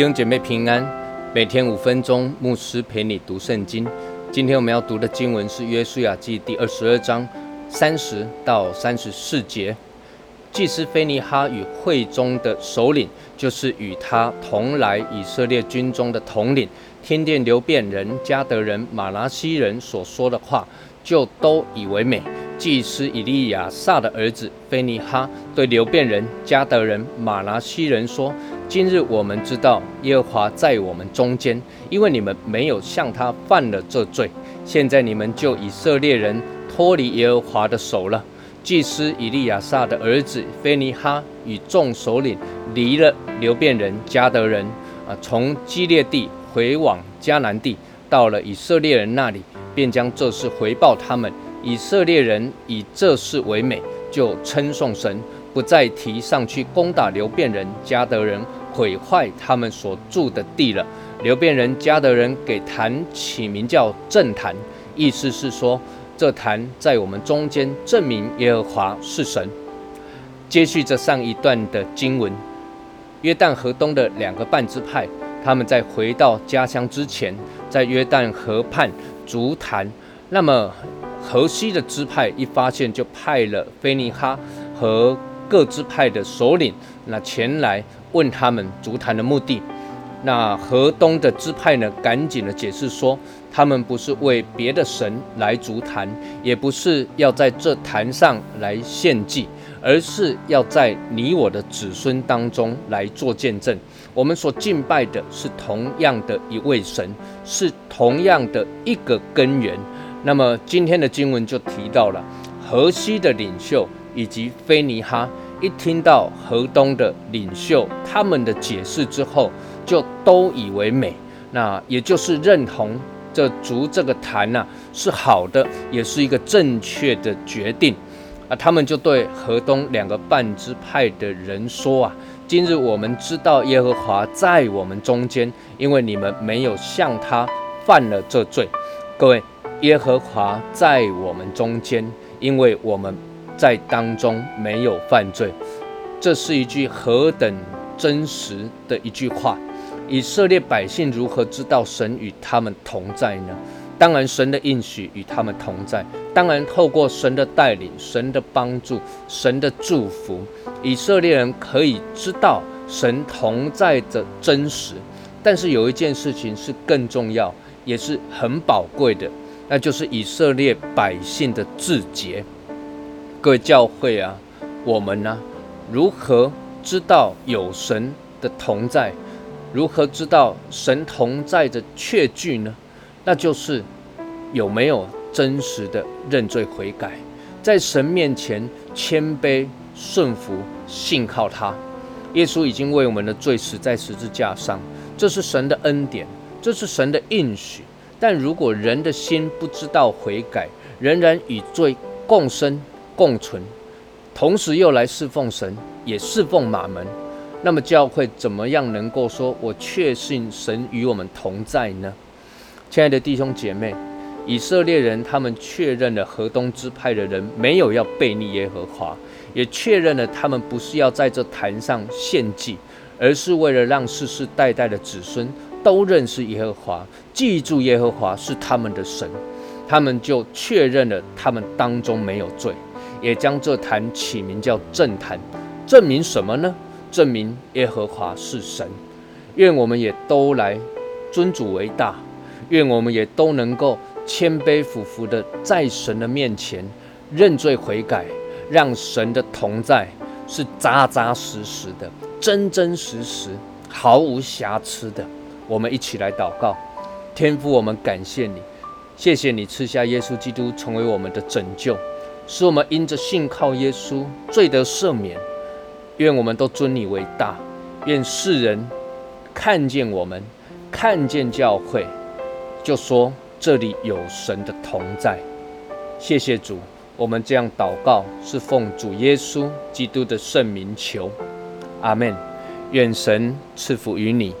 弟兄姐妹平安，每天五分钟，牧师陪你读圣经。今天我们要读的经文是约书亚记第二十二章三十到三十四节。祭司菲尼哈与会中的首领，就是与他同来以色列军中的统领，听见流变人、加德人、马拉西人所说的话，就都以为美。祭司以利亚撒的儿子菲尼哈对流变人、加德人、马拿西人说：“今日我们知道耶和华在我们中间，因为你们没有向他犯了这罪。现在你们就以色列人脱离耶和华的手了。”祭司以利亚撒的儿子菲尼哈与众首领离了流变人、加德人，啊，从基列地回往迦南地，到了以色列人那里，便将这事回报他们。以色列人以这事为美，就称颂神，不再提上去攻打流变人、加德人，毁坏他们所住的地了。流变人、家的人给坛起名叫正坛，意思是说，这坛在我们中间证明耶和华是神。接续着上一段的经文，约旦河东的两个半支派，他们在回到家乡之前，在约旦河畔筑坛，那么。河西的支派一发现，就派了菲尼哈和各支派的首领，那前来问他们足坛的目的。那河东的支派呢，赶紧的解释说，他们不是为别的神来足坛，也不是要在这坛上来献祭，而是要在你我的子孙当中来做见证。我们所敬拜的是同样的一位神，是同样的一个根源。那么今天的经文就提到了河西的领袖以及菲尼哈，一听到河东的领袖他们的解释之后，就都以为美，那也就是认同这足这个坛呐是好的，也是一个正确的决定啊。他们就对河东两个半支派的人说啊：今日我们知道耶和华在我们中间，因为你们没有向他犯了这罪，各位。耶和华在我们中间，因为我们在当中没有犯罪。这是一句何等真实的一句话！以色列百姓如何知道神与他们同在呢？当然，神的应许与他们同在。当然，透过神的带领、神的帮助、神的祝福，以色列人可以知道神同在的真实。但是有一件事情是更重要，也是很宝贵的。那就是以色列百姓的自洁。各位教会啊，我们呢，如何知道有神的同在？如何知道神同在的确据呢？那就是有没有真实的认罪悔改，在神面前谦卑顺服，信靠他。耶稣已经为我们的罪死在十字架上，这是神的恩典，这是神的应许。但如果人的心不知道悔改，仍然与罪共生共存，同时又来侍奉神，也侍奉马门，那么教会怎么样能够说我确信神与我们同在呢？亲爱的弟兄姐妹，以色列人他们确认了河东支派的人没有要背逆耶和华，也确认了他们不是要在这坛上献祭，而是为了让世世代代的子孙。都认识耶和华，记住耶和华是他们的神，他们就确认了他们当中没有罪，也将这坛起名叫正坛，证明什么呢？证明耶和华是神。愿我们也都来尊主为大，愿我们也都能够谦卑俯伏的在神的面前认罪悔改，让神的同在是扎扎实实的、真真实实、毫无瑕疵的。我们一起来祷告，天父，我们感谢你，谢谢你赐下耶稣基督成为我们的拯救，使我们因着信靠耶稣罪得赦免。愿我们都尊你为大，愿世人看见我们，看见教会，就说这里有神的同在。谢谢主，我们这样祷告是奉主耶稣基督的圣名求，阿门。愿神赐福于你。